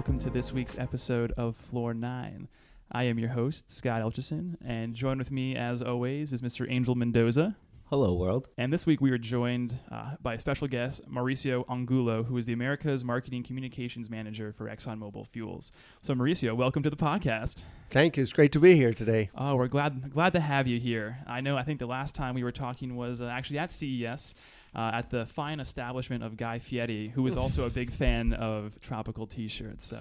welcome to this week's episode of Floor 9. I am your host, Scott Elchison, and joined with me, as always, is Mr. Angel Mendoza. Hello, world. And this week we are joined uh, by a special guest, Mauricio Angulo, who is the America's Marketing Communications Manager for ExxonMobil Fuels. So, Mauricio, welcome to the podcast. Thank you. It's great to be here today. Oh, we're glad glad to have you here. I know. I think the last time we were talking was uh, actually at CES. Uh, at the fine establishment of Guy Fieri, who was also a big fan of tropical T-shirts. So,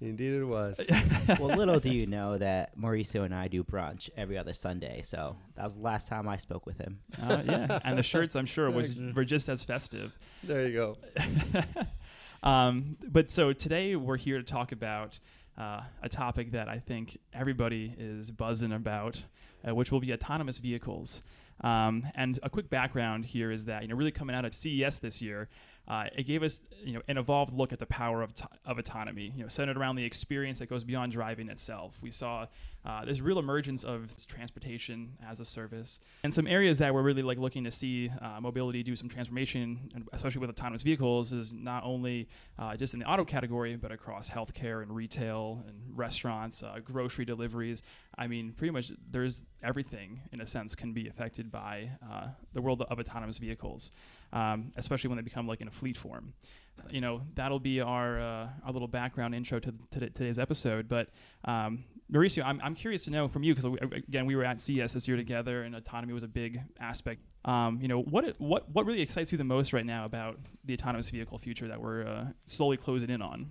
indeed, it was. well, little do you know that Mauricio and I do brunch every other Sunday. So that was the last time I spoke with him. Uh, yeah, and the shirts, I'm sure, was were just as festive. There you go. um, but so today we're here to talk about uh, a topic that I think everybody is buzzing about, uh, which will be autonomous vehicles. Um, and a quick background here is that you know really coming out of CES this year, uh, it gave us you know an evolved look at the power of, of autonomy. You know, centered around the experience that goes beyond driving itself. We saw uh, there's real emergence of transportation as a service, and some areas that we're really like looking to see uh, mobility do some transformation, especially with autonomous vehicles, is not only uh, just in the auto category, but across healthcare and retail and restaurants, uh, grocery deliveries. I mean, pretty much there's everything in a sense can be affected by uh, the world of autonomous vehicles, um, especially when they become like in a fleet form. You know, that'll be our uh, our little background intro to, to today's episode. But um, Mauricio, I'm, I'm curious to know from you because again we were at CES this year together, and autonomy was a big aspect. Um, you know, what what what really excites you the most right now about the autonomous vehicle future that we're uh, slowly closing in on?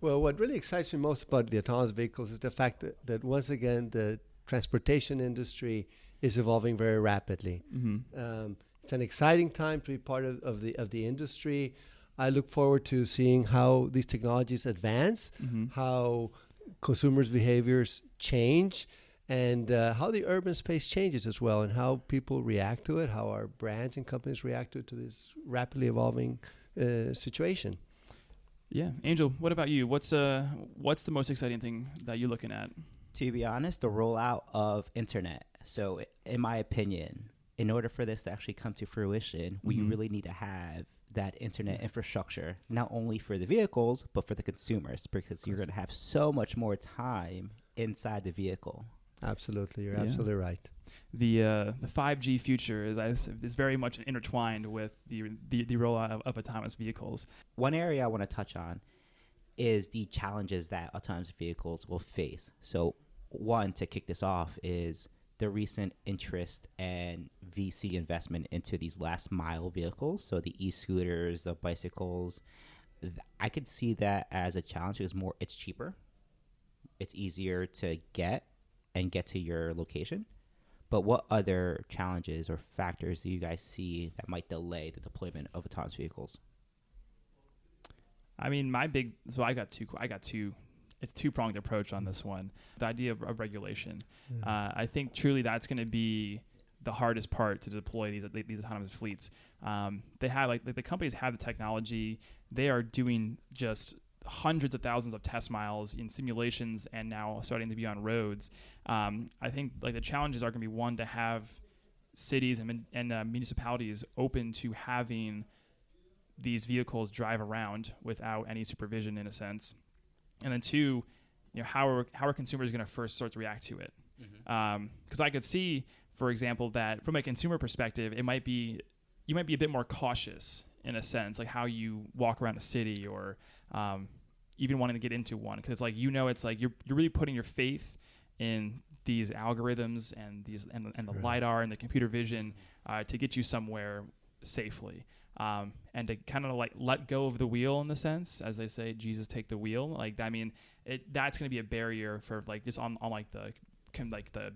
Well, what really excites me most about the autonomous vehicles is the fact that, that once again the transportation industry is evolving very rapidly. Mm-hmm. Um, it's an exciting time to be part of, of, the of the industry. I look forward to seeing how these technologies advance, mm-hmm. how consumers' behaviors change, and uh, how the urban space changes as well, and how people react to it, how our brands and companies react to, to this rapidly evolving uh, situation. Yeah, Angel, what about you? What's uh what's the most exciting thing that you're looking at? To be honest, the rollout of internet. So, in my opinion, in order for this to actually come to fruition, mm-hmm. we really need to have that internet infrastructure, not only for the vehicles, but for the consumers, because you're going to have so much more time inside the vehicle. Absolutely, you're yeah. absolutely right. The uh, the 5G future is is very much intertwined with the the, the rollout of, of autonomous vehicles. One area I want to touch on is the challenges that autonomous vehicles will face. So, one to kick this off is the recent interest and VC investment into these last mile vehicles, so the e-scooters, the bicycles. I could see that as a challenge because more it's cheaper, it's easier to get and get to your location. But what other challenges or factors do you guys see that might delay the deployment of autonomous vehicles? I mean, my big so I got two I got two it's two pronged approach on this one. The idea of, of regulation, yeah. uh, I think truly that's going to be the hardest part to deploy these these autonomous fleets. Um, they have like, like the companies have the technology. They are doing just hundreds of thousands of test miles in simulations and now starting to be on roads. Um, I think like the challenges are going to be one to have cities and, and uh, municipalities open to having these vehicles drive around without any supervision in a sense, and then two, you know how are how are consumers going to first start to react to it? Because mm-hmm. um, I could see, for example, that from a consumer perspective, it might be you might be a bit more cautious in a sense, like how you walk around a city or um, even wanting to get into one because it's like you know it's like you're you're really putting your faith in these algorithms and these and, and the right. lidar and the computer vision uh, to get you somewhere safely um, and to kind of like let go of the wheel in the sense as they say jesus take the wheel like i mean it, that's going to be a barrier for like just on, on like the like the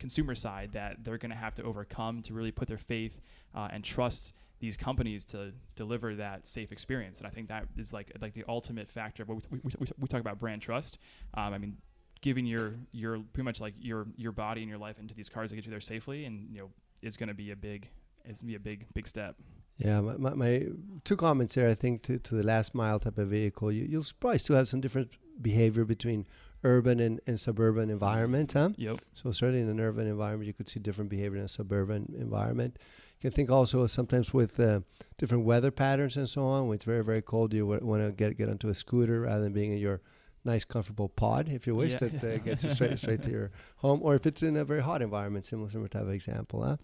consumer side that they're going to have to overcome to really put their faith uh, and trust these companies to deliver that safe experience. And I think that is like like the ultimate factor. We, we, we, we talk about brand trust. Um, I mean, giving your your pretty much like your your body and your life into these cars to get you there safely, and you know, is going to be a big it's gonna be a big big step. Yeah, my, my, my, two comments here. I think to, to the last mile type of vehicle, you, you'll probably still have some different behavior between urban and, and suburban environment. Huh? Yep. So certainly in an urban environment, you could see different behavior in a suburban environment can think also sometimes with uh, different weather patterns and so on. When it's very very cold, you want to get get onto a scooter rather than being in your nice comfortable pod, if you wish, Yeah. that uh, gets you straight straight to your home, or if it's in a very hot environment, similar similar type of example. Huh?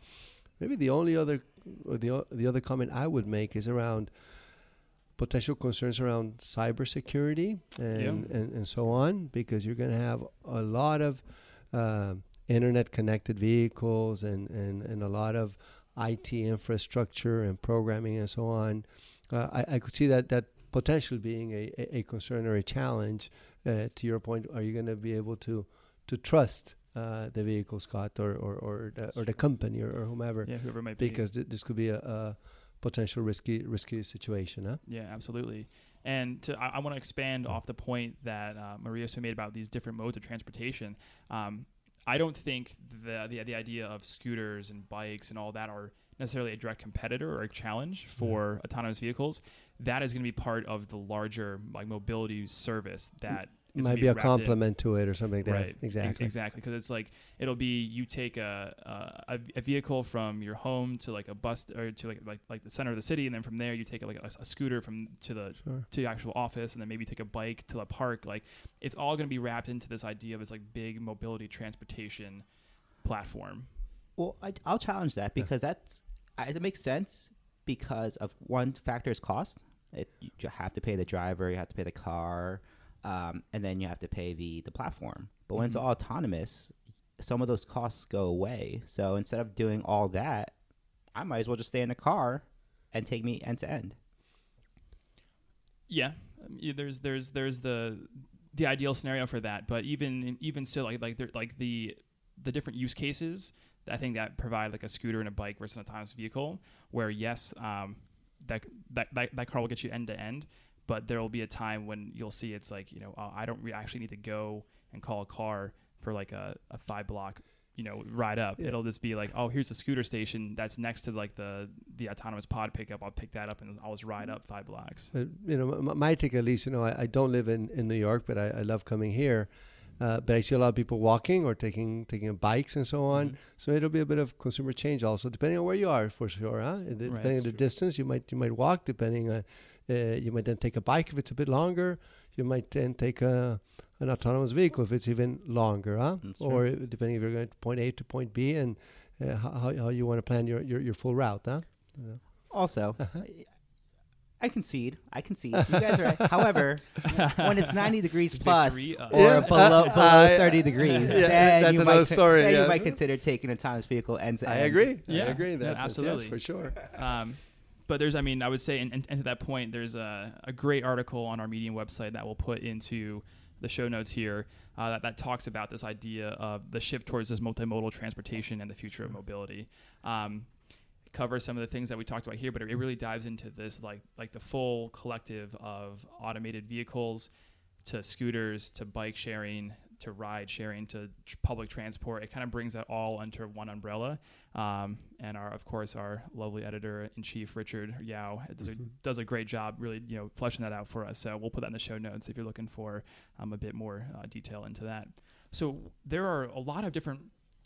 Maybe the only other or the o- the other comment I would make is around potential concerns around cybersecurity and, Yeah. and and so on, because you're going to have a lot of um internet connected vehicles and, and, and a lot of IT infrastructure and programming and so on. Uh, I, I could see that that potential being a, a, a concern or a challenge. Uh, to your point, are you going to be able to to trust uh, the vehicle, Scott, or or or the, or the company or, or whomever? Yeah, whoever it might be. Because th- this could be a, a potential risky risky situation. Huh? Yeah, absolutely. And to, I, I want to expand off the point that uh, Mauricio made about these different modes of transportation. Um, I don't think the, the the idea of scooters and bikes and all that are necessarily a direct competitor or a challenge mm-hmm. for autonomous vehicles. That is going to be part of the larger like mobility service that Might be a wrapped in- complement to it or something like that. Right. e- Exactly. Exactly. Because it's like it'll be you take a, a a vehicle from your home to like a bus or to like like like the center of the city, and then from there you take like a, a scooter from to the Sure. to the actual office, and then maybe take a bike to the park. Like it's all going to be wrapped into this idea of this like big mobility transportation platform. Well, I, I'll challenge that Yeah. because that's I, it makes sense because of one factor is cost. It, you you have to pay the driver, you have to pay the car, um, and then you have to pay the the platform. But when it's Mhm. all autonomous, some of those costs go away. So instead of doing all that, I might as well just stay in the car and take me end to end. Yeah, um, there's there's there's the the ideal scenario for that, but even even still, like like there, like the the different use cases, I think that provide like a scooter and a bike versus an autonomous vehicle, where yes, um, that that that, that car will get you end to end, but there will be a time when you'll see it's like you know uh, I don't re- actually need to go and call a car for like a, a five block you know ride up Yeah. it'll just be like oh here's a scooter station that's next to like the the autonomous pod pickup i'll pick that up and i'll just ride up five blocks But, you know, m- my take at least, you know, I, I don't live in, in New York, but I, I love coming here. Uh, but I see a lot of people walking or taking taking bikes and so on. Mhm. So it'll be a bit of consumer change also, depending on where you are, for sure. Huh? And de- Right. Depending on the distance, you might you might walk. Depending, on, uh, you might then take a bike if it's a bit longer. You might then take a an autonomous vehicle if it's even longer. Huh? That's true. Or depending if you're going to point A to point B and uh, how, how how you want to plan your, your, your full route. Huh? Yeah. Also, I, I concede. I concede. You guys are right. However, when it's 90 degrees plus Degree of- or Yeah. below, below I- 30 degrees, Yeah, then that's you another might, story, Then yes. you might consider taking a autonomous vehicle end to I end. agree. Yeah. I agree. Yeah, That's absolutely. yes, for sure. um, but there's, I mean, I would say, and, and, to that point, there's a, a great article on our Medium website that we'll put into the show notes here uh, that, that talks about this idea of the shift towards this multimodal transportation and the future of mobility. Um, covers some of the things that we talked about here, but it really dives into this, like like the full collective of automated vehicles to scooters to bike sharing to ride sharing to tr- public transport. It kind of brings that all under one umbrella. Um, and our, of course, our lovely editor in chief, Richard Yao, does a, Mhm. does a great job really, you know, fleshing that out for us. So we'll put that in the show notes if you're looking for um, a bit more uh, detail into that. So there are a lot of different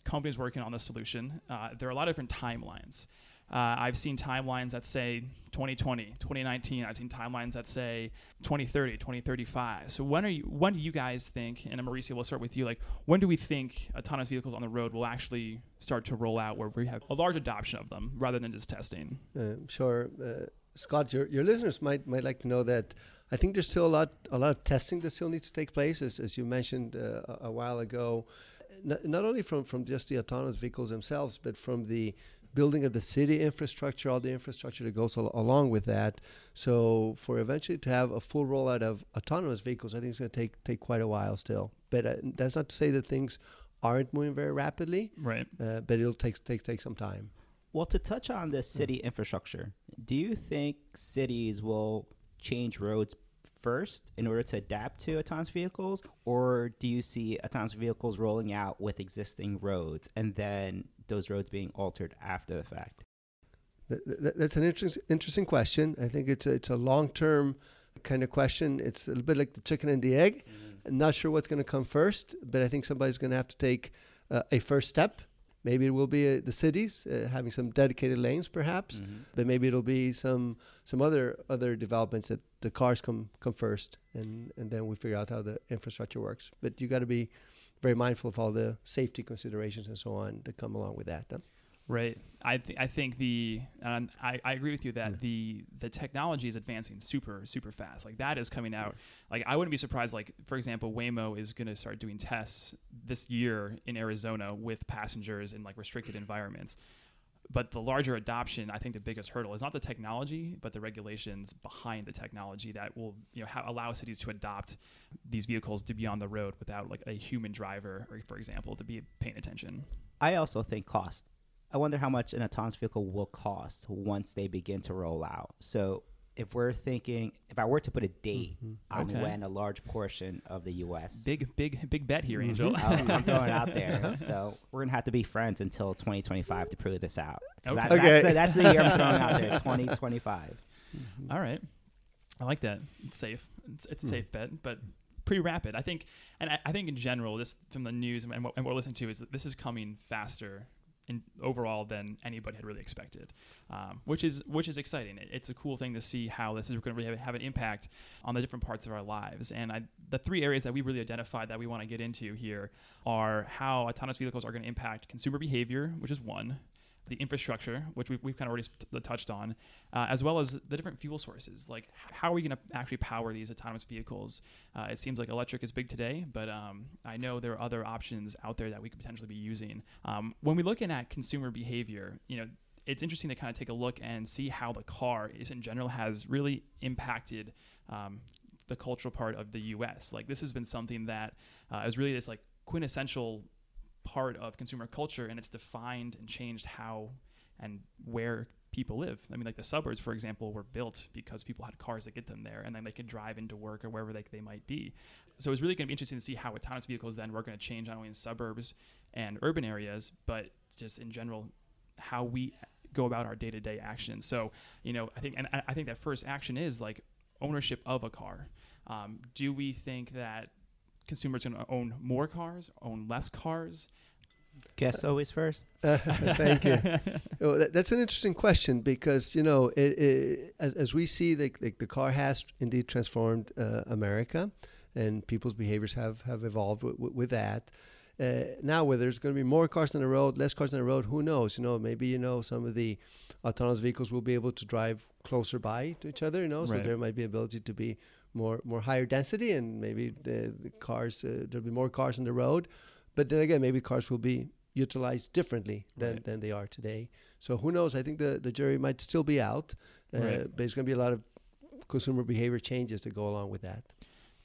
companies working on this solution. Uh, there are a lot of different timelines. Uh, I've seen timelines that say 2020, 2019. I've seen timelines that say 2030, 2035. So when are you? When do you guys think? And Mauricio, we'll start with you. Like, when do we think autonomous vehicles on the road will actually start to roll out, where we have a large adoption of them rather than just testing? Uh, sure, uh, Scott. Your, your listeners might might like to know that I think there's still a lot a lot of testing that still needs to take place, as, as you mentioned uh, a, while ago. Not, not only from from just the autonomous vehicles themselves, but from the building of the city infrastructure, all the infrastructure that goes al- along with that. So for eventually to have a full rollout of autonomous vehicles, I think it's going to take take quite a while still. But uh, that's not to say that things aren't moving very rapidly, Right. uh, but it'll take take take some time. Well, to touch on the city infrastructure, do you think cities will change roads first in order to adapt to autonomous vehicles, or do you see autonomous vehicles rolling out with existing roads and then those roads being altered after the fact? Th- th- That's an interesting interesting question. I think it's a, it's a long term kind of question. It's a little bit like the chicken and the egg. I'm not sure what's going to come first, but I think somebody's going to have to take uh, a first step Maybe it will be uh, the cities uh, having some dedicated lanes, perhaps, Mhm. but maybe it'll be some some other other developments that the cars come come first, and and then we figure out how the infrastructure works. But you got to be very mindful of all the safety considerations and so on that come along with that. huh? Right. I th- I think the um, I, I agree with you that Mm. the the technology is advancing super super fast. Like that is coming out. Like I wouldn't be surprised. Like for example, Waymo is going to start doing tests this year in Arizona with passengers in like restricted environments. But the larger adoption, I think the biggest hurdle is not the technology, but the regulations behind the technology that will you know ha- allow cities to adopt these vehicles to be on the road without like a human driver, or for example, to be paying attention. I also think cost. I wonder how much an autonomous vehicle will cost once they begin to roll out. So, if we're thinking, if I were to put a date mm-hmm. on Okay. when a large portion of the U.S. Big big big bet here, mm-hmm. Angel. I'm, I'm throwing out there. So we're gonna have to be friends until 2025 to prove this out. 'Cause that- Okay. Okay. That's, the, that's the year I'm throwing out there. 2025. Mm-hmm. All right, I like that. It's safe. It's, it's a Hmm. safe bet, but pretty rapid. I think, and I, I think in general, just from the news and what, and what we're listening to, is that this is coming faster in overall than anybody had really expected, um, which is which is exciting. It, it's a cool thing to see how this is going to really have, have an impact on the different parts of our lives. And I, the three areas that we really identified that we want to get into here are how autonomous vehicles are going to impact consumer behavior, which is one. The infrastructure, which we've, we've kind of already st- touched on, uh, as well as the different fuel sources. Like, how are we going to actually power these autonomous vehicles? Uh, it seems like electric is big today, but um, I know there are other options out there that we could potentially be using. Um, when we're looking at consumer behavior, you know, it's interesting to kind of take a look and see how the car is in general has really impacted um, the cultural part of the U.S. Like, this has been something that uh, is really this like quintessential part of consumer culture, and it's defined and changed how and where people live. I mean, like the suburbs, for example, were built because people had cars that get them there, and then they could drive into work or wherever they, they might be. So it's really going to be interesting to see how autonomous vehicles then were going to change not only in suburbs and urban areas, but just in general how we go about our day-to-day actions. So you know, I think, and I I think that first action is like ownership of a car. Um, do we think that consumers going to own more cars, own less cars? Guess always first. Thank you. Oh, that, that's an interesting question because you know, it, it, as, as we see, the, the, the car has indeed transformed uh, America, and people's behaviors have have evolved with, with, with that. Uh, now, whether there's going to be more cars on the road, less cars on the road, who knows? You know, maybe you know some of the autonomous vehicles will be able to drive closer by to each other. You know, so Right. there might be ability to be more more higher density, and maybe the, the cars uh, there'll be more cars on the road. But then again, maybe cars will be utilized differently than, Right. than they are today. So who knows? I think the, the jury might still be out, uh, Right. but there's going to be a lot of consumer behavior changes to go along with that.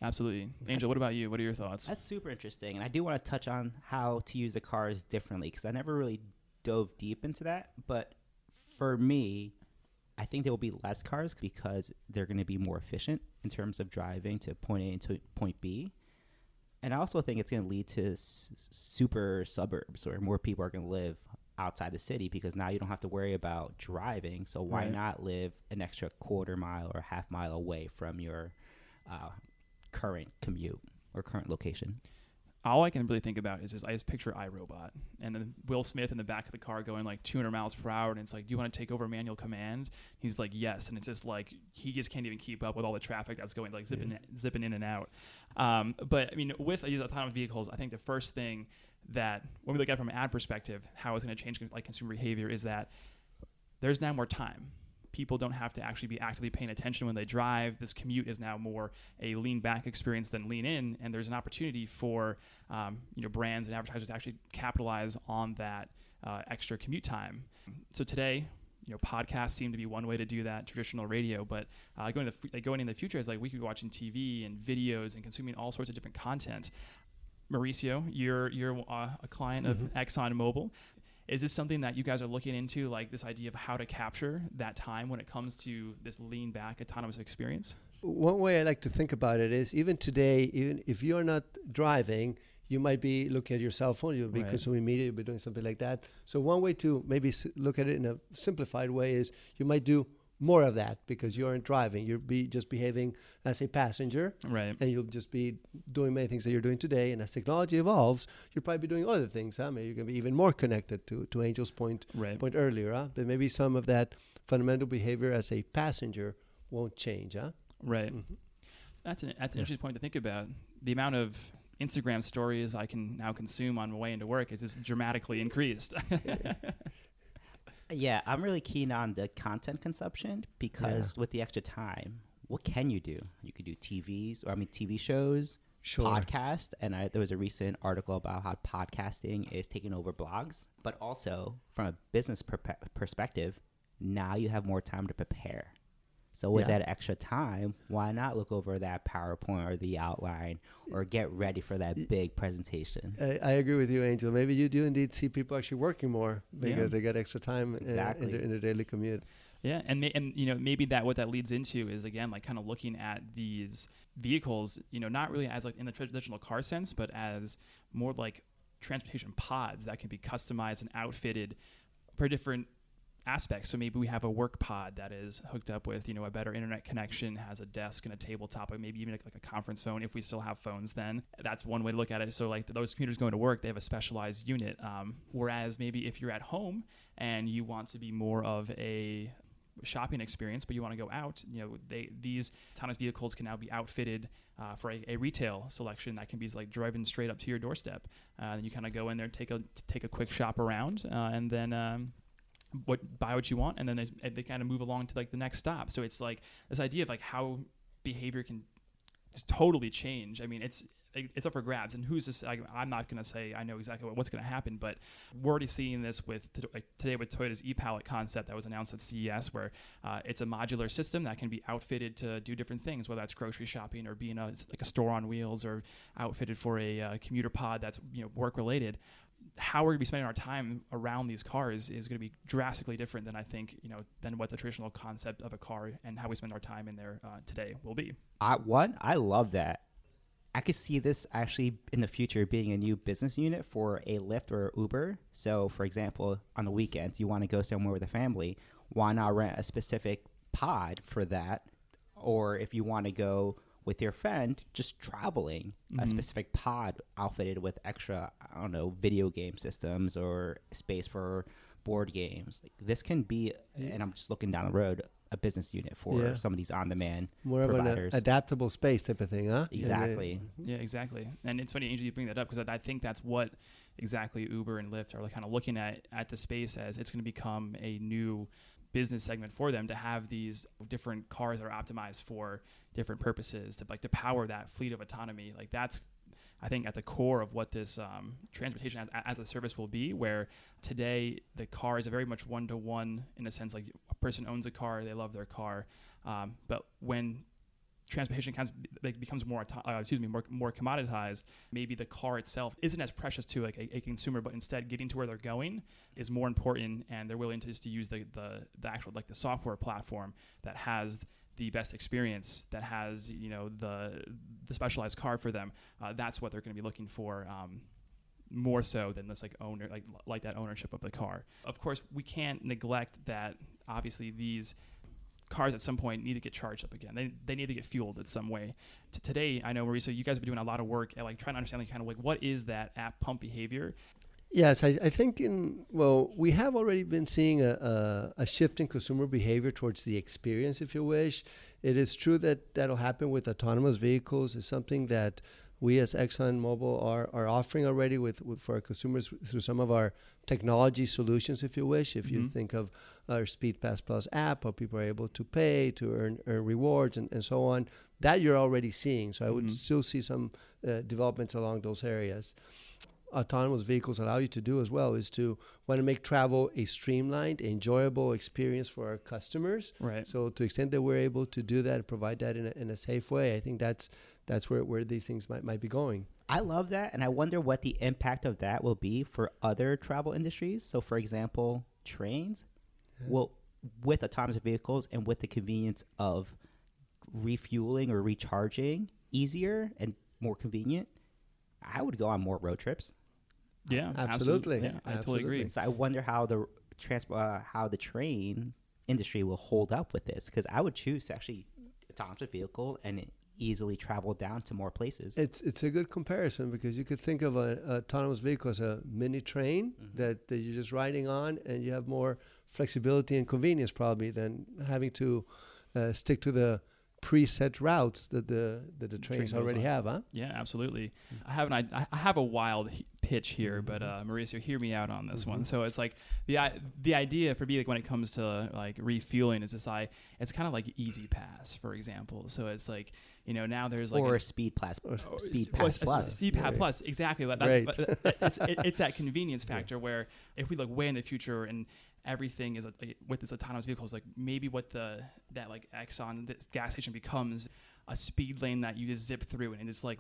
Absolutely. Angel, what about you? What are your thoughts? That's super interesting, and I do want to touch on how to use the cars differently because I never really dove deep into that. But for me, I think there will be less cars because they're going to be more efficient in terms of driving to point A to point B. And I also think it's going to lead to s- super suburbs where more people are going to live outside the city because now you don't have to worry about driving. So why Right. not live an extra quarter mile or half mile away from your uh, current commute or current location? All I can really think about is, is I just picture iRobot and then Will Smith in the back of the car going like 200 miles per hour, and it's like, do you want to take over manual command? He's like, yes, and it's just like he just can't even keep up with all the traffic that's going like zipping zipping in and out. Um, but I mean, with these autonomous vehicles, I think the first thing that when we look at it from an ad perspective, how it's going to change like consumer behavior is that there's now more time. People don't have to actually be actively paying attention when they drive. This commute is now more a lean back experience than lean in, and there's an opportunity for um, you know brands and advertisers to actually capitalize on that uh, extra commute time. So today, you know, podcasts seem to be one way to do that. Traditional radio, but uh, going to the, like going in the future is like we could be watching TV and videos and consuming all sorts of different content. Mauricio, you're you're uh, a client of ExxonMobil. Is this something that you guys are looking into, like this idea of how to capture that time when it comes to this lean back autonomous experience? One way I like to think about it is even today, even if you're not driving, you might be looking at your cell phone, you'll be Right. consuming media, you'll be doing something like that. So one way to maybe look at it in a simplified way is you might do more of that because you aren't driving. You're be just behaving as a passenger, Right. and you'll just be doing many things that you're doing today. And as technology evolves, you'll probably be doing other things. Huh? Maybe you're going to be even more connected to to Angel's point Right. point earlier. Huh? But maybe some of that fundamental behavior as a passenger won't change. Huh? Right. Mhm. That's an that's an Yeah. interesting point to think about. The amount of Instagram stories I can now consume on my way into work is just dramatically increased. Yeah, I'm really keen on the content consumption because with the extra time, what can you do? You could do TVs, or I mean TV shows, Sure. podcast, and I, there was a recent article about how podcasting is taking over blogs. But also from a business perpe- perspective, now you have more time to prepare. So with Yeah. that extra time, why not look over that PowerPoint or the outline, or get ready for that big presentation? I, I agree with you, Angel. Maybe you do indeed see people actually working more because Yeah. they get extra time Exactly. in, their, in their daily commute. Yeah, and and you know maybe that what that leads into is again like kind of looking at these vehicles, you know, not really as like in the traditional car sense, but as more like transportation pods that can be customized and outfitted for different aspects. So maybe we have a work pod that is hooked up with you know a better internet connection, has a desk and a tabletop, maybe even like, like a conference phone if we still have phones. Then that's one way to look at it. So like those computers going to work, they have a specialized unit. Um, whereas maybe if you're at home and you want to be more of a shopping experience, but you want to go out, you know, they these autonomous vehicles can now be outfitted uh, for a, a retail selection that can be like driven straight up to your doorstep. Uh, and you kind of go in there, take a take a quick shop around, uh, and then. Um, what buy what you want and then they, they kind of move along to like the next stop. So it's like this idea of like how behavior can just totally change. I mean it's it's up for grabs. And who's this I, i'm not going to say i know exactly what, what's going to happen but we're already seeing this with like today with toyota's e-palette concept that was announced at ces where uh, it's a modular system that can be outfitted to do different things whether that's grocery shopping or being a, like a store on wheels or outfitted for a uh, commuter pod that's you know work related how we're going to be spending our time around these cars is going to be drastically different than I think you know than what the traditional concept of a car and how we spend our time in there uh, today will be. I one, I love that. I could see this actually in the future being a new business unit for a Lyft or Uber. So, for example, on the weekends, you want to go somewhere with a family, why not rent a specific pod for that? Or if you want to go with your friend, just traveling, a Mhm. specific pod outfitted with extra, I don't know, video game systems or space for board games. Like, this can be, and I'm just looking down the road, a business unit for Yeah. some of these on-demand More of an adaptable space type of thing, huh? And, uh, Exactly. Yeah, exactly. And it's funny, Angel, you bring that up because I, I think that's what exactly Uber and Lyft are like kind of looking at at the space as it's going to become a new business segment for them to have these different cars that are optimized for different purposes to like to power that fleet of autonomy. Like that's I think at the core of what this um, transportation as, as a service will be, where today the car is very much one to one in a sense. Like a person owns a car, they love their car, um, but when transportation becomes, like, becomes more uh, excuse me more more commoditized, maybe the car itself isn't as precious to like a, a consumer, but instead getting to where they're going is more important, and they're willing to just to use the, the the actual like the software platform that has the best experience that has you know the the specialized car for them. Uh, that's what they're going to be looking for um, more so than this like owner like like that ownership of the car. Of course we can't neglect that obviously these cars at some point need to get charged up again they, they need to get fueled in some way to today i know Mauricio you guys have been doing a lot of work at like trying to understand like kind of like what is that app pump behavior Yes, I, I think in well, we have already been seeing a, a, a shift in consumer behavior towards the experience, if you wish. It is true that that'll happen with autonomous vehicles. It's something that we as ExxonMobil are, are offering already with, with for our consumers through some of our technology solutions, if you wish. If you Mhm. think of our Speed Pass Plus app, how people are able to pay to earn, earn rewards and, and so on, that you're already seeing. So I would Mhm. still see some uh, developments along those areas autonomous vehicles allow you to do as well is to want to make travel a streamlined, enjoyable experience for our customers. right So to the extent that we're able to do that and provide that in a, in a safe way, I think that's that's where, where these things might, might be going. I love that, and I wonder what the impact of that will be for other travel industries. So, for example, trains. Well, with autonomous vehicles and with the convenience of refueling or recharging easier and more convenient, I would go on more road trips. yeah Absolutely. yeah i totally agree So I wonder how the trans uh, how the train industry will hold up with this because I would choose to actually autonomous vehicle and easily travel down to more places. It's it's a good comparison because you could think of an autonomous vehicle as a mini train Mhm. that, that you're just riding on, and you have more flexibility and convenience probably than having to uh, stick to the preset routes that the that the Train trains goes already on. have, huh? Yeah, absolutely. I have an I, I have a wild h- pitch here, but uh, Mauricio, hear me out on this one. Mhm. So it's like the i- the idea for me, like when it comes to like refueling, is this I it's kind of like E-ZPass, for example. So it's like you know now there's like or a- Speed Pass, Or Oh, Speed Pass Plus. Speed Pass Right. Plus, exactly. That, Right. that, but it's, it, it's that convenience factor where if we look way in the future and everything is uh, with this autonomous vehicles, like maybe what the that like Exxon this gas station becomes a speed lane that you just zip through and it's like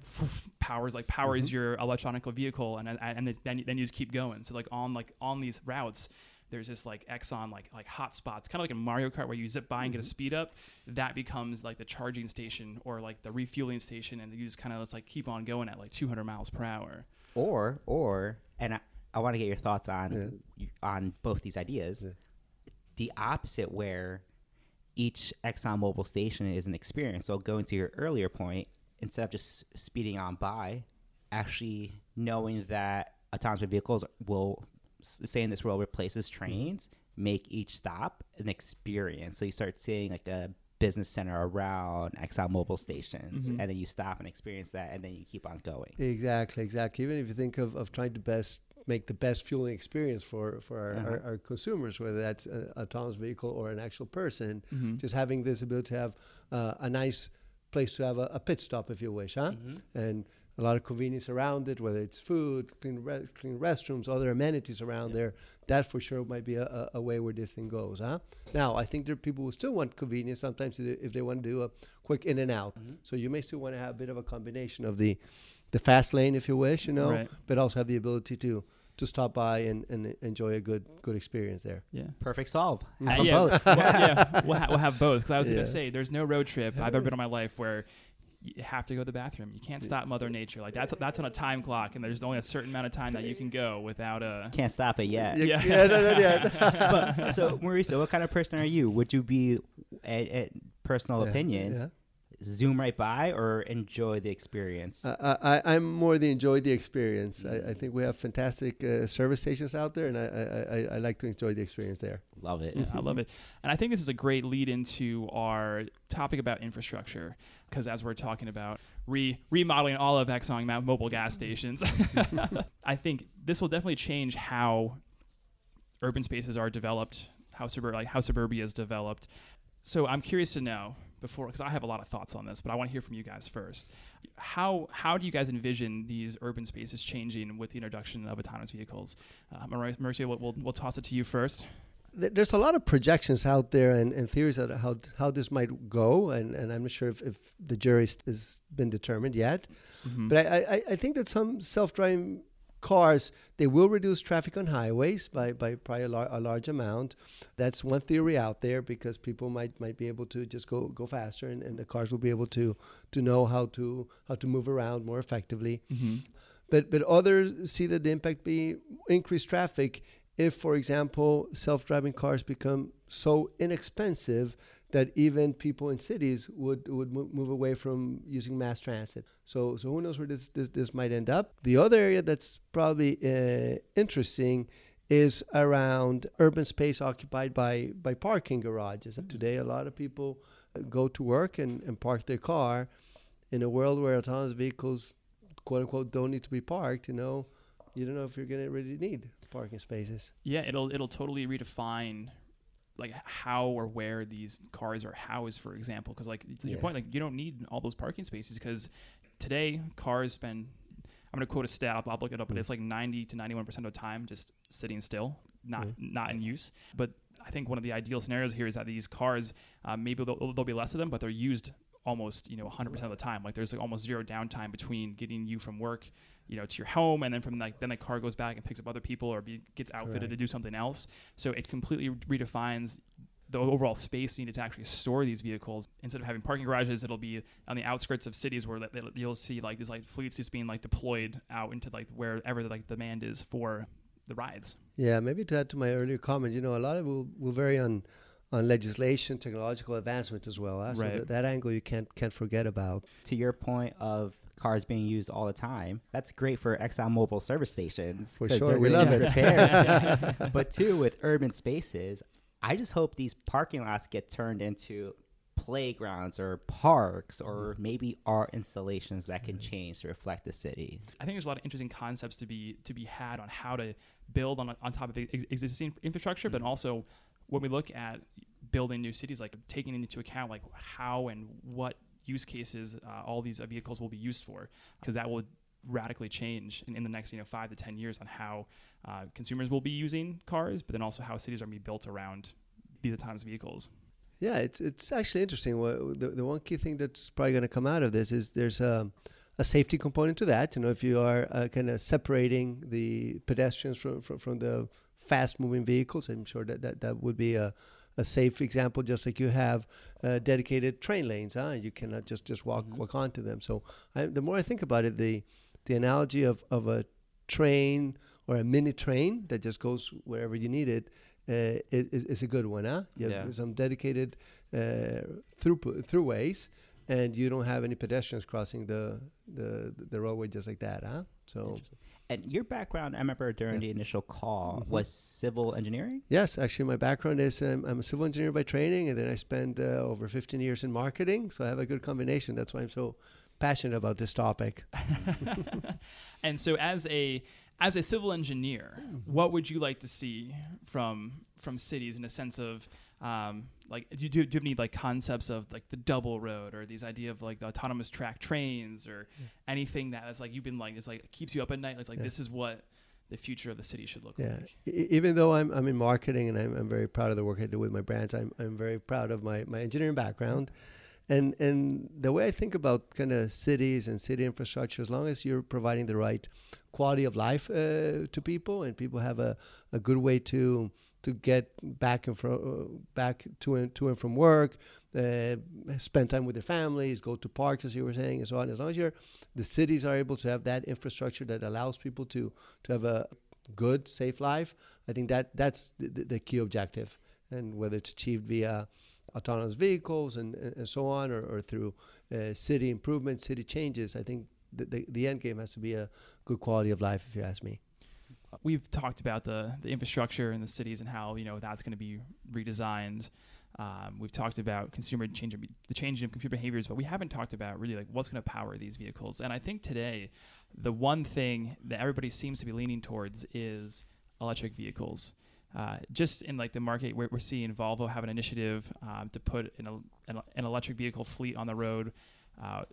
powers like powers Mhm. your electronic vehicle and and, then then you just keep going. So like on like on these routes. There's this like Exxon like like hot spots, kind of like in Mario Kart where you zip by and get a Mhm. speed up. That becomes like the charging station or like the refueling station, and you just kind of just like keep on going at like 200 miles per hour. or or and I, I want to get your thoughts on Yeah. on both these ideas. Yeah. The opposite, where each ExxonMobil station is an experience. So going to your earlier point, instead of just speeding on by, actually knowing that autonomous vehicles will say in this world replaces trains, make each stop an experience. So you start seeing like a business center around ExxonMobil stations, Mhm. and then you stop and experience that, and then you keep on going. Exactly, exactly. Even if you think of, of trying to best make the best fueling experience for, for our, Uh-huh. our, our consumers, whether that's an autonomous vehicle or an actual person, Mm-hmm. just having this ability to have uh, a nice place to have a, a pit stop, if you wish, huh? Mhm. And a lot of convenience around it, whether it's food, clean, re- clean restrooms, other amenities around Yeah. there. That for sure might be a, a, way where this thing goes, huh? Now, I think there are people who still want convenience sometimes if they- want to do a quick in and out. Mhm. So you may still want to have a bit of a combination of the the fast lane, if you wish, you know, Right. but also have the ability to to stop by and, and enjoy a good good experience there. Yeah. Perfect solve. Uh, Have Uh, yeah, both. well, yeah, we'll, ha- we'll have both. Because I was going to say, there's no road trip I've ever been on in my life where you have to go to the bathroom. You can't stop Mother Nature. Like that's that's on a time clock, and there's only a certain amount of time that you can go without a. Can't stop it yet. Yeah, Yeah. yeah, no, no, yeah. but so Mauricio, what kind of person are you? Would you be, a, a personal Yeah, opinion, yeah. Zoom right by or enjoy the experience? I, I, I'm more the enjoy the experience. I, I mm. think we have fantastic uh, service stations out there, and I, I, I, I like to enjoy the experience there. Love it. Yeah, I love it. And I think this is a great lead into our topic about infrastructure. Because as we're talking about re- remodeling all of Exxon mobile gas mm-hmm. stations, I think this will definitely change how urban spaces are developed, how, suburb- like how suburbia is developed. So I'm curious to know before, because I have a lot of thoughts on this, but I want to hear from you guys first. How how do you guys envision these urban spaces changing with the introduction of autonomous vehicles? Uh, Mauricio, we'll, we'll, we'll toss it to you first. There's a lot of projections out there and, and theories of how how this might go, and, and I'm not sure if, if the jury has been determined yet. Mhm. But I, I, I think that some self-driving cars they will reduce traffic on highways by, by probably a, lar- a large amount. That's one theory out there because people might might be able to just go go faster, and, and the cars will be able to to know how to how to move around more effectively. Mhm. But but others see that the impact be increased traffic if, for example, self-driving cars become so inexpensive that even people in cities would would move away from using mass transit. So so who knows where this this, this might end up? The other area that's probably uh, interesting is around urban space occupied by by parking garages. Today, a lot of people uh, go to work and, and park their car. In a world where autonomous vehicles, quote unquote, don't need to be parked, you know, you don't know if you're going to really need parking spaces. Yeah, it'll it'll totally redefine like how or where these cars are housed, for example. Because like to your point, like you don't need all those parking spaces because today cars spend. I'm gonna quote a stat. I'll, look it up, but it's like 90 to 91 percent of the time just sitting still, not Mm. not in use. But I think one of the ideal scenarios here is that these cars, uh, maybe there'll, there'll be less of them, but they're used almost you know 100 percent of the time. Like there's like almost zero downtime between getting you from work you know to your home and then from like then the car goes back and picks up other people or be, gets outfitted Right. to do something else so it completely redefines the overall space needed to actually store these vehicles instead of having parking garages it'll be on the outskirts of cities where that- that you'll see like these like fleets just being like deployed out into like wherever the like demand is for the rides Yeah, maybe to add to my earlier comment, you know, a lot of it will, will vary on on legislation, technological advancement as well. Huh? So Right. that, that angle you can't can't forget about. To your point of cars being used all the time, that's great for Exxon ExxonMobil service stations. For 'cause sure, they're we gonna love it. repairs. but two, with urban spaces, I just hope these parking lots get turned into playgrounds or parks or mm-hmm. maybe art installations that can mm-hmm. change to reflect the city. I think there's a lot of interesting concepts to be to be had on how to build on on top of ex- existing infrastructure, but mm-hmm. also when we look at building new cities, like taking into account like how and what use cases uh, all these uh, vehicles will be used for, because that will radically change in, in the next you know five to ten years on how uh, consumers will be using cars, but then also how cities are going to be built around these autonomous vehicles. Yeah, it's it's actually interesting. The, the one key thing that's probably going to come out of this is there's a a safety component to that. You know, if you are uh, kind of separating the pedestrians from, from from the fast moving vehicles, I'm sure that that, that would be a a safe example, just like you have uh, dedicated train lanes. Huh? You cannot just just walk Mhm. walk onto them. So I, the more I think about it, the the analogy of of a train or a mini train that just goes wherever you need it uh, is, is a good one, huh? You have Yeah. some dedicated uh, through throughways, and you don't have any pedestrians crossing the the the roadway just like that, huh? So. And your background, I remember during Yeah. the initial call, Mhm. was civil engineering. yes, actually, my background is um, I'm a civil engineer by training, and then I spent uh, over 15 years in marketing, so I have a good combination. That's why I'm so passionate about this topic. and so as a as a civil engineer, what would you like to see from from cities in a sense of um, like do you, do you have any like concepts of like the double road or these idea of like the autonomous track trains or anything that is like you've been like it's like keeps you up at night it's like Yeah. this is what the future of the city should look Yeah, like e- even though I'm, I'm in marketing and I'm, I'm very proud of the work I do with my brands, I'm, I'm very proud of my, my engineering background. And, and the way I think about kind of cities and city infrastructure, as long as you're providing the right quality of life uh, to people and people have a, a good way to to get back and from back to and to and from work, uh, spend time with their families, go to parks as you were saying, and so on. As long as you're the cities are able to have that infrastructure that allows people to to have a good, safe life, I think that that's the, the, key objective. And whether it's achieved via autonomous vehicles and, and and so on, or, or through uh, city improvements, city changes, I think the, the, the end game has to be a good quality of life, if you ask me. We've talked about the the infrastructure in the cities and how you know that's going to be redesigned. Um, we've talked about consumer change, the changing of consumer behaviors, but we haven't talked about really like what's going to power these vehicles. And I think today, the one thing that everybody seems to be leaning towards is electric vehicles. Uh, just in like the market, we're, we're seeing Volvo have an initiative um, to put an, an, an electric vehicle fleet on the road. Uh,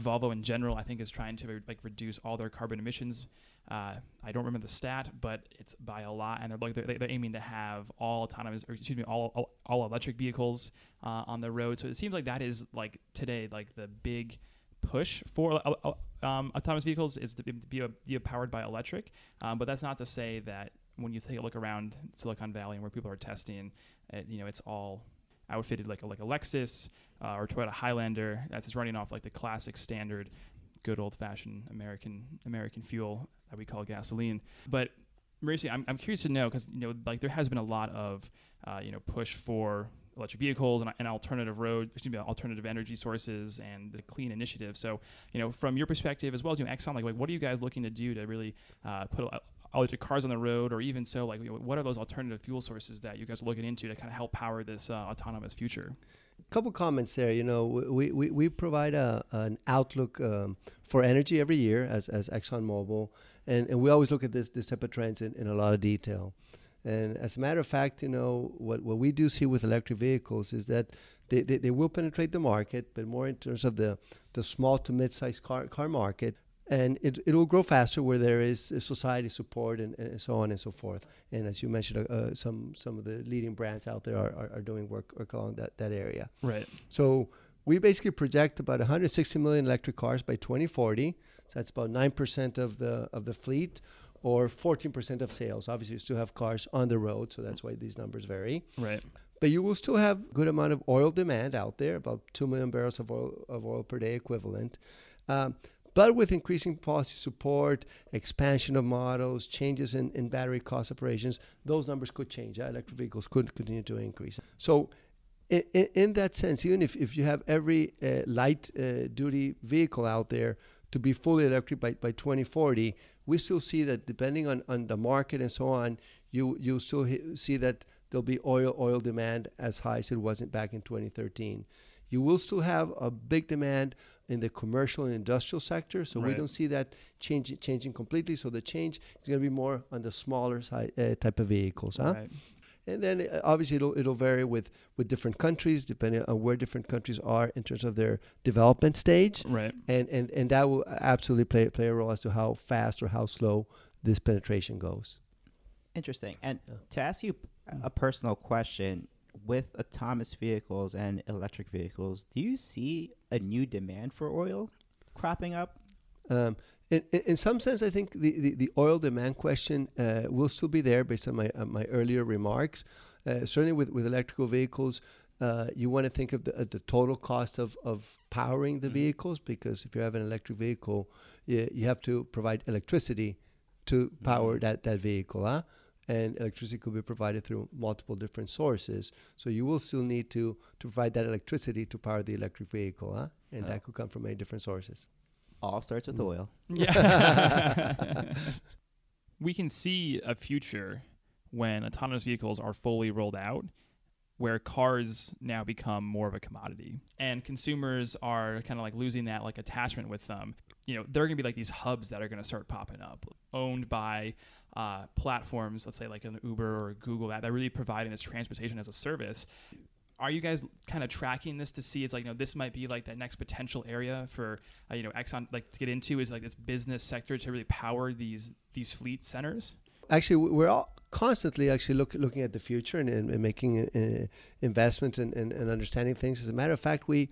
Volvo in general, I think, is trying to like reduce all their carbon emissions. Uh, I don't remember the stat, but it's by a lot, and they're like they're, they're aiming to have all autonomous, or excuse me, all all, electric vehicles uh, on the road. So it seems like that is like today, like the big push for uh, uh, um, autonomous vehicles is to be, be, be powered by electric. Um, but that's not to say that when you take a look around Silicon Valley and where people are testing, uh, you know, it's all outfitted like a, like a Lexus uh, or Toyota Highlander that's just running off like the classic standard, good old fashioned American American fuel that we call gasoline. But Mauricio, I'm, I'm curious to know because you know like there has been a lot of uh, you know push for electric vehicles and, and alternative road, excuse me, alternative energy sources and the clean initiative. So you know from your perspective as well as you know Exxon, like, like what are you guys looking to do to really uh, put a- electric cars on the road, or even so, like you know, what are those alternative fuel sources that you guys are looking into to kind of help power this uh, autonomous future? Couple comments there. You know, we, we, we provide a, an outlook um, for energy every year as, as ExxonMobil, and, and we always look at this, this type of trends in, in a lot of detail. And as a matter of fact, you know, what, what we do see with electric vehicles is that they, they, they will penetrate the market, but more in terms of the, the small to mid-sized car, car market. And it, it will grow faster where there is uh, society support and, and so on and so forth. And as you mentioned, uh, uh, some some of the leading brands out there are, are, are doing work, work along that, that area. Right. So we basically project about 160 million electric cars by 2040. So that's about 9% of the of the fleet or 14% of sales. Obviously, you still have cars on the road, so that's why these numbers vary. Right. But you will still have good amount of oil demand out there, about 2 million barrels of oil of oil per day equivalent. Um, But with increasing policy support, expansion of models, changes in, in battery cost operations, those numbers could change. Uh, electric vehicles could continue to increase. So, in, in, that sense, even if, if you have every uh, light uh, duty vehicle out there to be fully electric by, by 2040, we still see that depending on, on the market and so on, you you still see that there'll be oil oil demand as high as it wasn't back in 2013. You will still have a big demand in the commercial and industrial sector, so right. we don't see that change, changing completely. So the change is going to be more on the smaller side, uh, type of vehicles, huh? Right. And then uh, obviously it'll it'll vary with with different countries depending on where different countries are in terms of their development stage. Right. And and and that will absolutely play play a role as to how fast or how slow this penetration goes. Interesting. And yeah. to ask you a personal question, with autonomous vehicles and electric vehicles, do you see a new demand for oil cropping up? Um, in, in, some sense, I think the, the, the oil demand question uh, will still be there based on my, uh, my earlier remarks. Uh, certainly, with, with electrical vehicles, uh, you want to think of the, the total cost of, of powering the mm-hmm. vehicles because if you have an electric vehicle, you, you have to provide electricity to power mm-hmm. that, that vehicle. Huh? And electricity could be provided through multiple different sources. So you will still need to, to provide that electricity to power the electric vehicle, huh? and oh. that could come from many different sources. All starts with mm. oil. Yeah. we can see a future when autonomous vehicles are fully rolled out where cars now become more of a commodity and consumers are kind of like losing that like attachment with them you know there are going to be like these hubs that are going to start popping up owned by uh, platforms, let's say like an Uber or Google, that, that really providing this transportation as a service. Are you guys kind of tracking this to see it's like you know this might be like that next potential area for uh, you know Exxon like to get into is like this business sector to really power these these fleet centers? Actually, we're all constantly actually look, looking at the future and, and, and making uh, investments and, and, and, understanding things. As a matter of fact, we,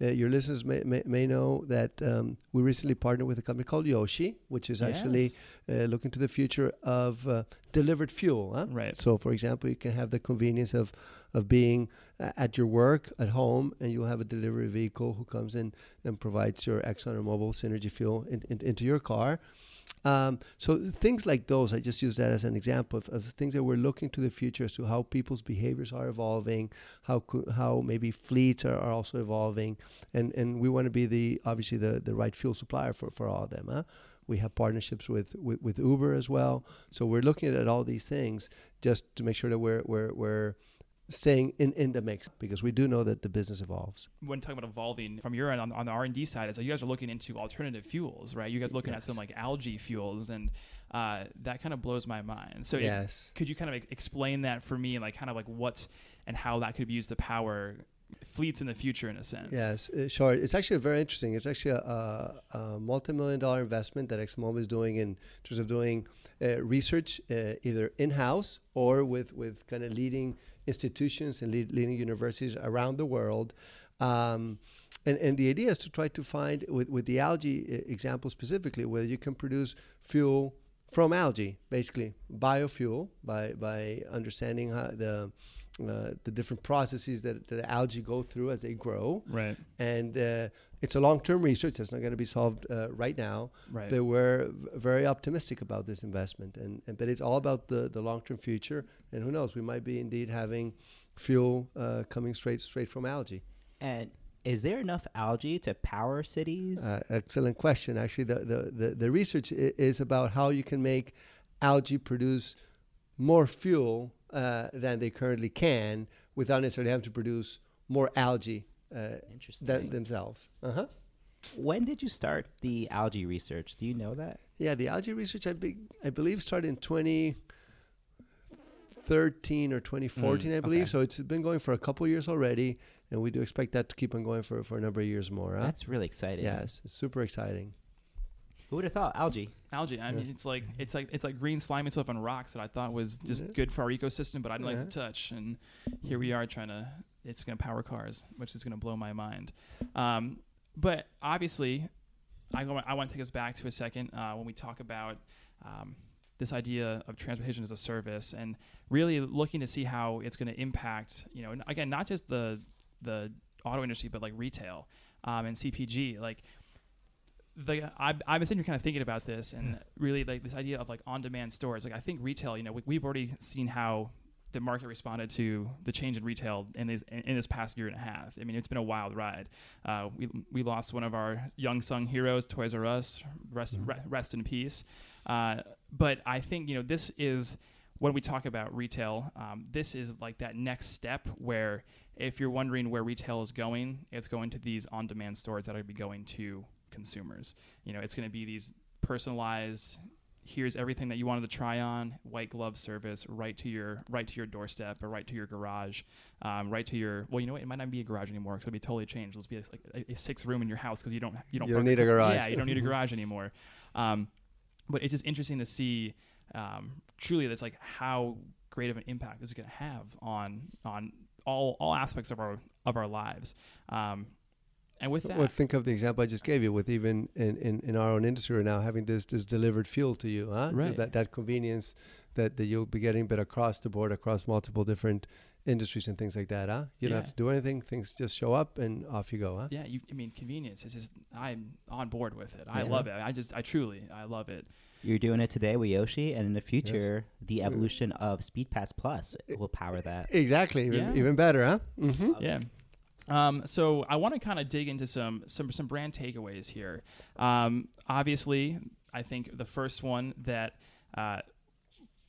uh, your listeners may, may, may know that um, we recently partnered with a company called Yoshi, which is yes. actually uh, looking to the future of uh, delivered fuel. Huh? Right. So, for example, you can have the convenience of of being uh, at your work at home, and you'll have a delivery vehicle who comes in and provides your Exxon or Mobil Synergy fuel in, in, into your car. Um, so things like those, I just use that as an example of, of, things that we're looking to the future as to how people's behaviors are evolving, how how maybe fleets are, are also evolving, and and we want to be the obviously the the right fuel supplier for for all of them. Huh? We have partnerships with, with, with Uber as well. So we're looking at all these things just to make sure that we're we're we're staying in, in the mix because we do know that the business evolves. When talking about evolving from your end on, on the R and D side, is like you guys are looking into alternative fuels, right? You guys looking yes. at some like algae fuels, and uh, that kind of blows my mind. So yes, it, could you kind of explain that for me, like kind of like what and how that could be used to power fleets in the future in a sense. Yes, uh, sure. It's actually very interesting. It's actually a, a, a multi-million dollar investment that ExxonMobil is doing in terms of doing uh, research uh, either in-house or with, with kind of leading institutions and leading universities around the world. Um, and, and the idea is to try to find, with, with the algae example specifically, whether you can produce fuel from algae, basically biofuel, by, by understanding how the uh, the different processes that, that algae go through as they grow. Right. And uh, it's a long-term research that's not going to be solved uh, right now. Right. But we're v- very optimistic about this investment, and, and but it's all about the, the long-term future. And who knows, we might be indeed having fuel uh, coming straight straight from algae. And is there enough algae to power cities? Uh, excellent question. Actually, the, the, the, the research I- is about how you can make algae produce more fuel uh, than they currently can without necessarily having to produce more algae uh, th- themselves. Uh-huh. When did you start the algae research? Do you know that? Yeah, the algae research I, be, I believe started in 2013 or 2014, mm, I believe. Okay. So it's been going for a couple years already, and we do expect that to keep on going for, for a number of years more. Huh? That's really exciting. Yes, it's super exciting. Who would have thought algae? Algae. I mean, it's like it's like it's like green slimy stuff on rocks that I thought was just good for our ecosystem, but I didn't like to touch. And here we are trying to. It's going to power cars, which is going to blow my mind. Um, but obviously, I, I want to take us back to a second uh, when we talk about um, this idea of transportation as a service and really looking to see how it's going to impact, you know, again, not just the the auto industry, but like retail um, and CPG. Like the I've, I've been sitting here kind of thinking about this and really like this idea of like on-demand stores. Like I think retail, you know, we, we've already seen how the market responded to the change in retail in this in this past year and a half. I mean, it's been a wild ride. Uh, we we lost one of our young sung heroes, Toys R Us. Rest Mm-hmm. rest in peace. Uh, but I think you know this is when we talk about retail. Um, this is like that next step where if you're wondering where retail is going, it's going to these on-demand stores that are going to be going to consumers. You know, it's going to be these personalized here's everything that you wanted to try on white glove service right to your right to your doorstep or right to your garage um, right to your well you know what? It might not be a garage anymore because it'll be totally changed. It'll be like a, a six room in your house because you don't you don't, You don't need a garage. yeah you don't need a garage anymore. Um, but it's just interesting to see um, truly that's like how great of an impact this is going to have on on all all aspects of our of our lives. Um, and with that Well, think of the example I just gave you with even in, in, in our own industry right now having this this delivered fuel to you, huh? Right. That that convenience that, that you'll be getting, but across the board, across multiple different industries and things like that, huh? You don't Yeah. have to do anything; things just show up and off you go, huh? Yeah, you. I mean, convenience is just. I'm on board with it. I Yeah. love it. I just. I truly. I love it. You're doing it today with Yoshi, and in the future, the evolution of Speedpass Plus will power that. Exactly, even, Yeah. even better, huh? Mm-hmm. Yeah. Um, so I want to kind of dig into some some some brand takeaways here. Um, obviously, I think the first one that uh,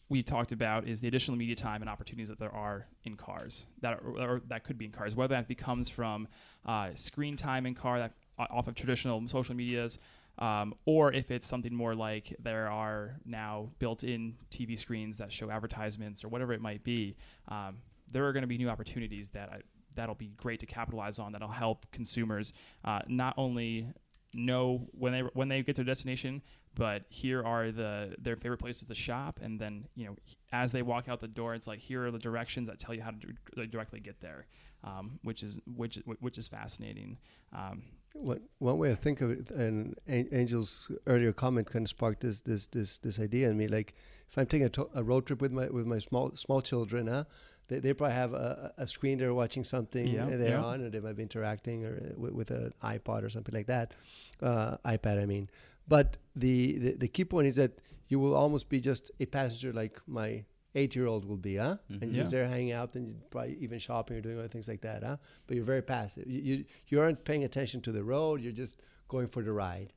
we talked about is the additional media time and opportunities that there are in cars that are, or that could be in cars, whether that becomes from uh, screen time in car that off of traditional social medias. Um, or if it's something more like there are now built-in TV screens that show advertisements or whatever it might be, um, there are going to be new opportunities that I, that'll be great to capitalize on. That'll help consumers uh, not only know when they when they get to their destination, but here are the their favorite places to shop, and then you know as they walk out the door, it's like here are the directions that tell you how to directly get there, um, which is which which is fascinating. Um, One, one way I think of it, and Angel's earlier comment kind of sparked this this this this idea in me. Like, if I'm taking a, to- a road trip with my with my small small children, huh? They, they probably have a, a screen they're watching something Yeah, they're yeah. on, or they might be interacting or uh, with, with an iPod or something like that, uh, iPad. I mean, but the, the the key point is that you will almost be just a passenger, like my eight-year-old will be, huh? And you're just there hanging out, and you're probably even shopping or doing other things like that, huh? But you're very passive. You, you you aren't paying attention to the road. You're just going for the ride.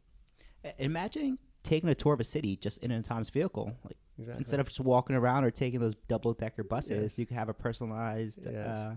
Imagine taking a tour of a city just in an autonomous vehicle. Like Exactly. instead of just walking around or taking those double decker buses, Yes. you could have a personalized Yes. uh,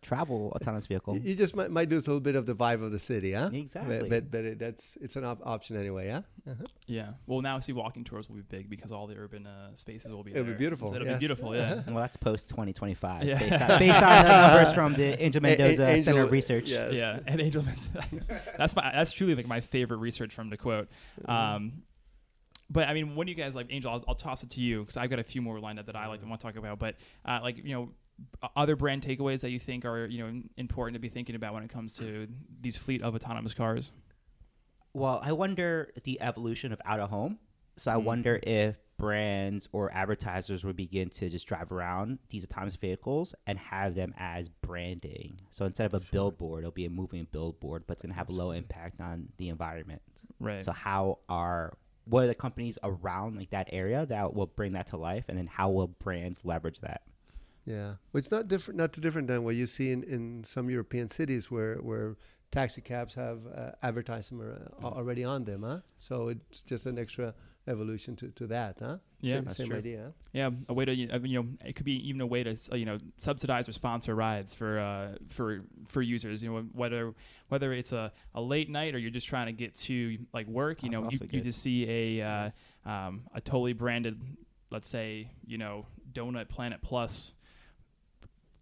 travel autonomous vehicle. you, you just might, might lose a little bit of the vibe of the city, huh? Exactly. But but, but it, that's it's an op- option anyway, yeah. Uh-huh. yeah. Well, now see walking tours will be big because all the urban uh, spaces will be. It'll be beautiful, So It'll yes. be beautiful. Yeah. well, that's post 2025 Yeah. based, on, based on the numbers from the Angel A- a- Mendoza Center of Research. yes. Yeah, and Angel Mendoza. that's my that's truly like my favorite research from the quote. Um, but I mean, when you guys like Angel, I'll, I'll toss it to you because I've got a few more lined up that I like to want to talk about. But uh, like you know, other brand takeaways that you think are you know important to be thinking about when it comes to these fleet of autonomous cars. Well, I wonder the evolution of out of home. So I Mm. wonder if brands or advertisers would begin to just drive around these autonomous vehicles and have them as branding. So instead of a billboard, it'll be a moving billboard, but it's going to have a low impact on the environment. Right. So how are what are the companies around like that area that will bring that to life, and then how will brands leverage that? Yeah, well, it's not different, not too different than what you see in, in some European cities where where taxi cabs have uh, advertisement uh, already on them, huh? So it's just an extra evolution to, to that, huh? Yeah, same, same idea. Yeah, a way to you know, it could be even a way to you know subsidize or sponsor rides for uh, for for users. You know whether whether it's a, a late night or you're just trying to get to like work. You That's know you, you just see a uh, um, a totally branded, let's say you know Donut Planet Plus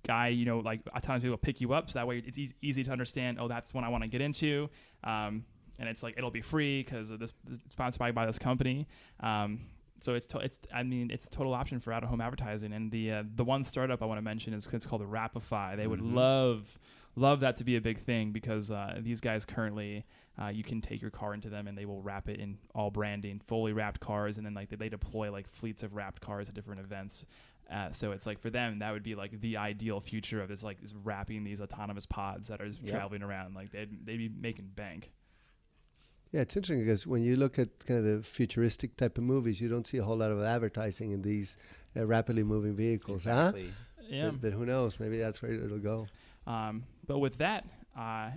guy. You know like a ton of people pick you up, so that way it's easy, easy to understand. Oh, that's one I want to get into. Um, and it's like it'll be free because this it's sponsored by, by this company. Um, so it's to, it's I mean it's a total option for out of home advertising. And the uh, the one startup I want to mention is it's called Wrapify. They would Mhm. love love that to be a big thing because uh, these guys currently uh, you can take your car into them and they will wrap it in all branding, fully wrapped cars, and then like they deploy like fleets of wrapped cars at different events. Uh, so it's like for them that would be like the ideal future of is like is wrapping these autonomous pods that are just Yep. traveling around. Like they'd they'd be making bank. Yeah, it's interesting because when you look at kind of the futuristic type of movies, you don't see a whole lot of advertising in these uh, rapidly moving vehicles, Exactly. Yeah. But, but who knows? Maybe that's where it'll go. Um, but with that, uh,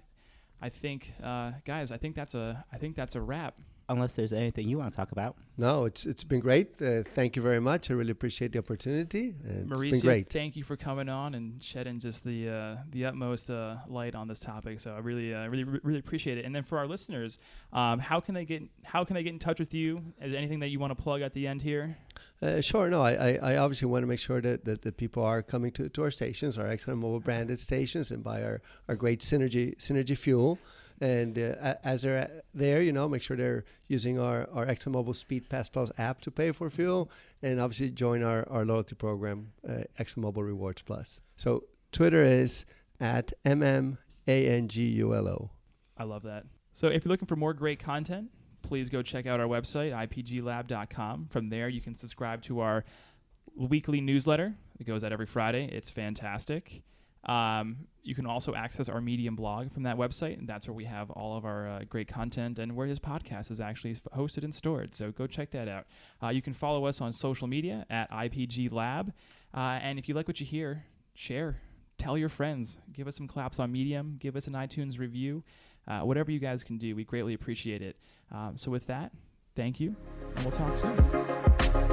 I think, uh, guys, I think that's a, I think that's a wrap. Unless there's anything you want to talk about. No, it's it's been great. Uh, thank you very much. I really appreciate the opportunity. And it's been Mauricio, great. thank you for coming on and shedding just the uh, the utmost uh, light on this topic. So I really, uh, really, really appreciate it. And then for our listeners, um, how can they get how can they get in touch with you? Is there anything that you want to plug at the end here? Uh, sure. No, I, I, I obviously want to make sure that, that, that people are coming to, to our stations, our ExxonMobil branded stations, and buy our, our great synergy synergy fuel. And uh, as they're uh, there, you know, make sure they're using our, our ExxonMobil Speedpass Plus app to pay for fuel, and obviously join our, our loyalty program, uh, ExxonMobil Rewards Plus. So Twitter is at mmanggulo. I love that. So if you're looking for more great content, please go check out our website, ipglab.com. From there, you can subscribe to our weekly newsletter. It goes out every Friday. It's fantastic. Um, you can also access our Medium blog from that website, and that's where we have all of our uh, great content and where his podcast is actually hosted and stored. So go check that out. Uh, you can follow us on social media at IPG Lab, uh, and if you like what you hear, share, tell your friends, give us some claps on Medium, give us an iTunes review, uh, whatever you guys can do. We greatly appreciate it. Um, so with that, thank you, and we'll talk soon.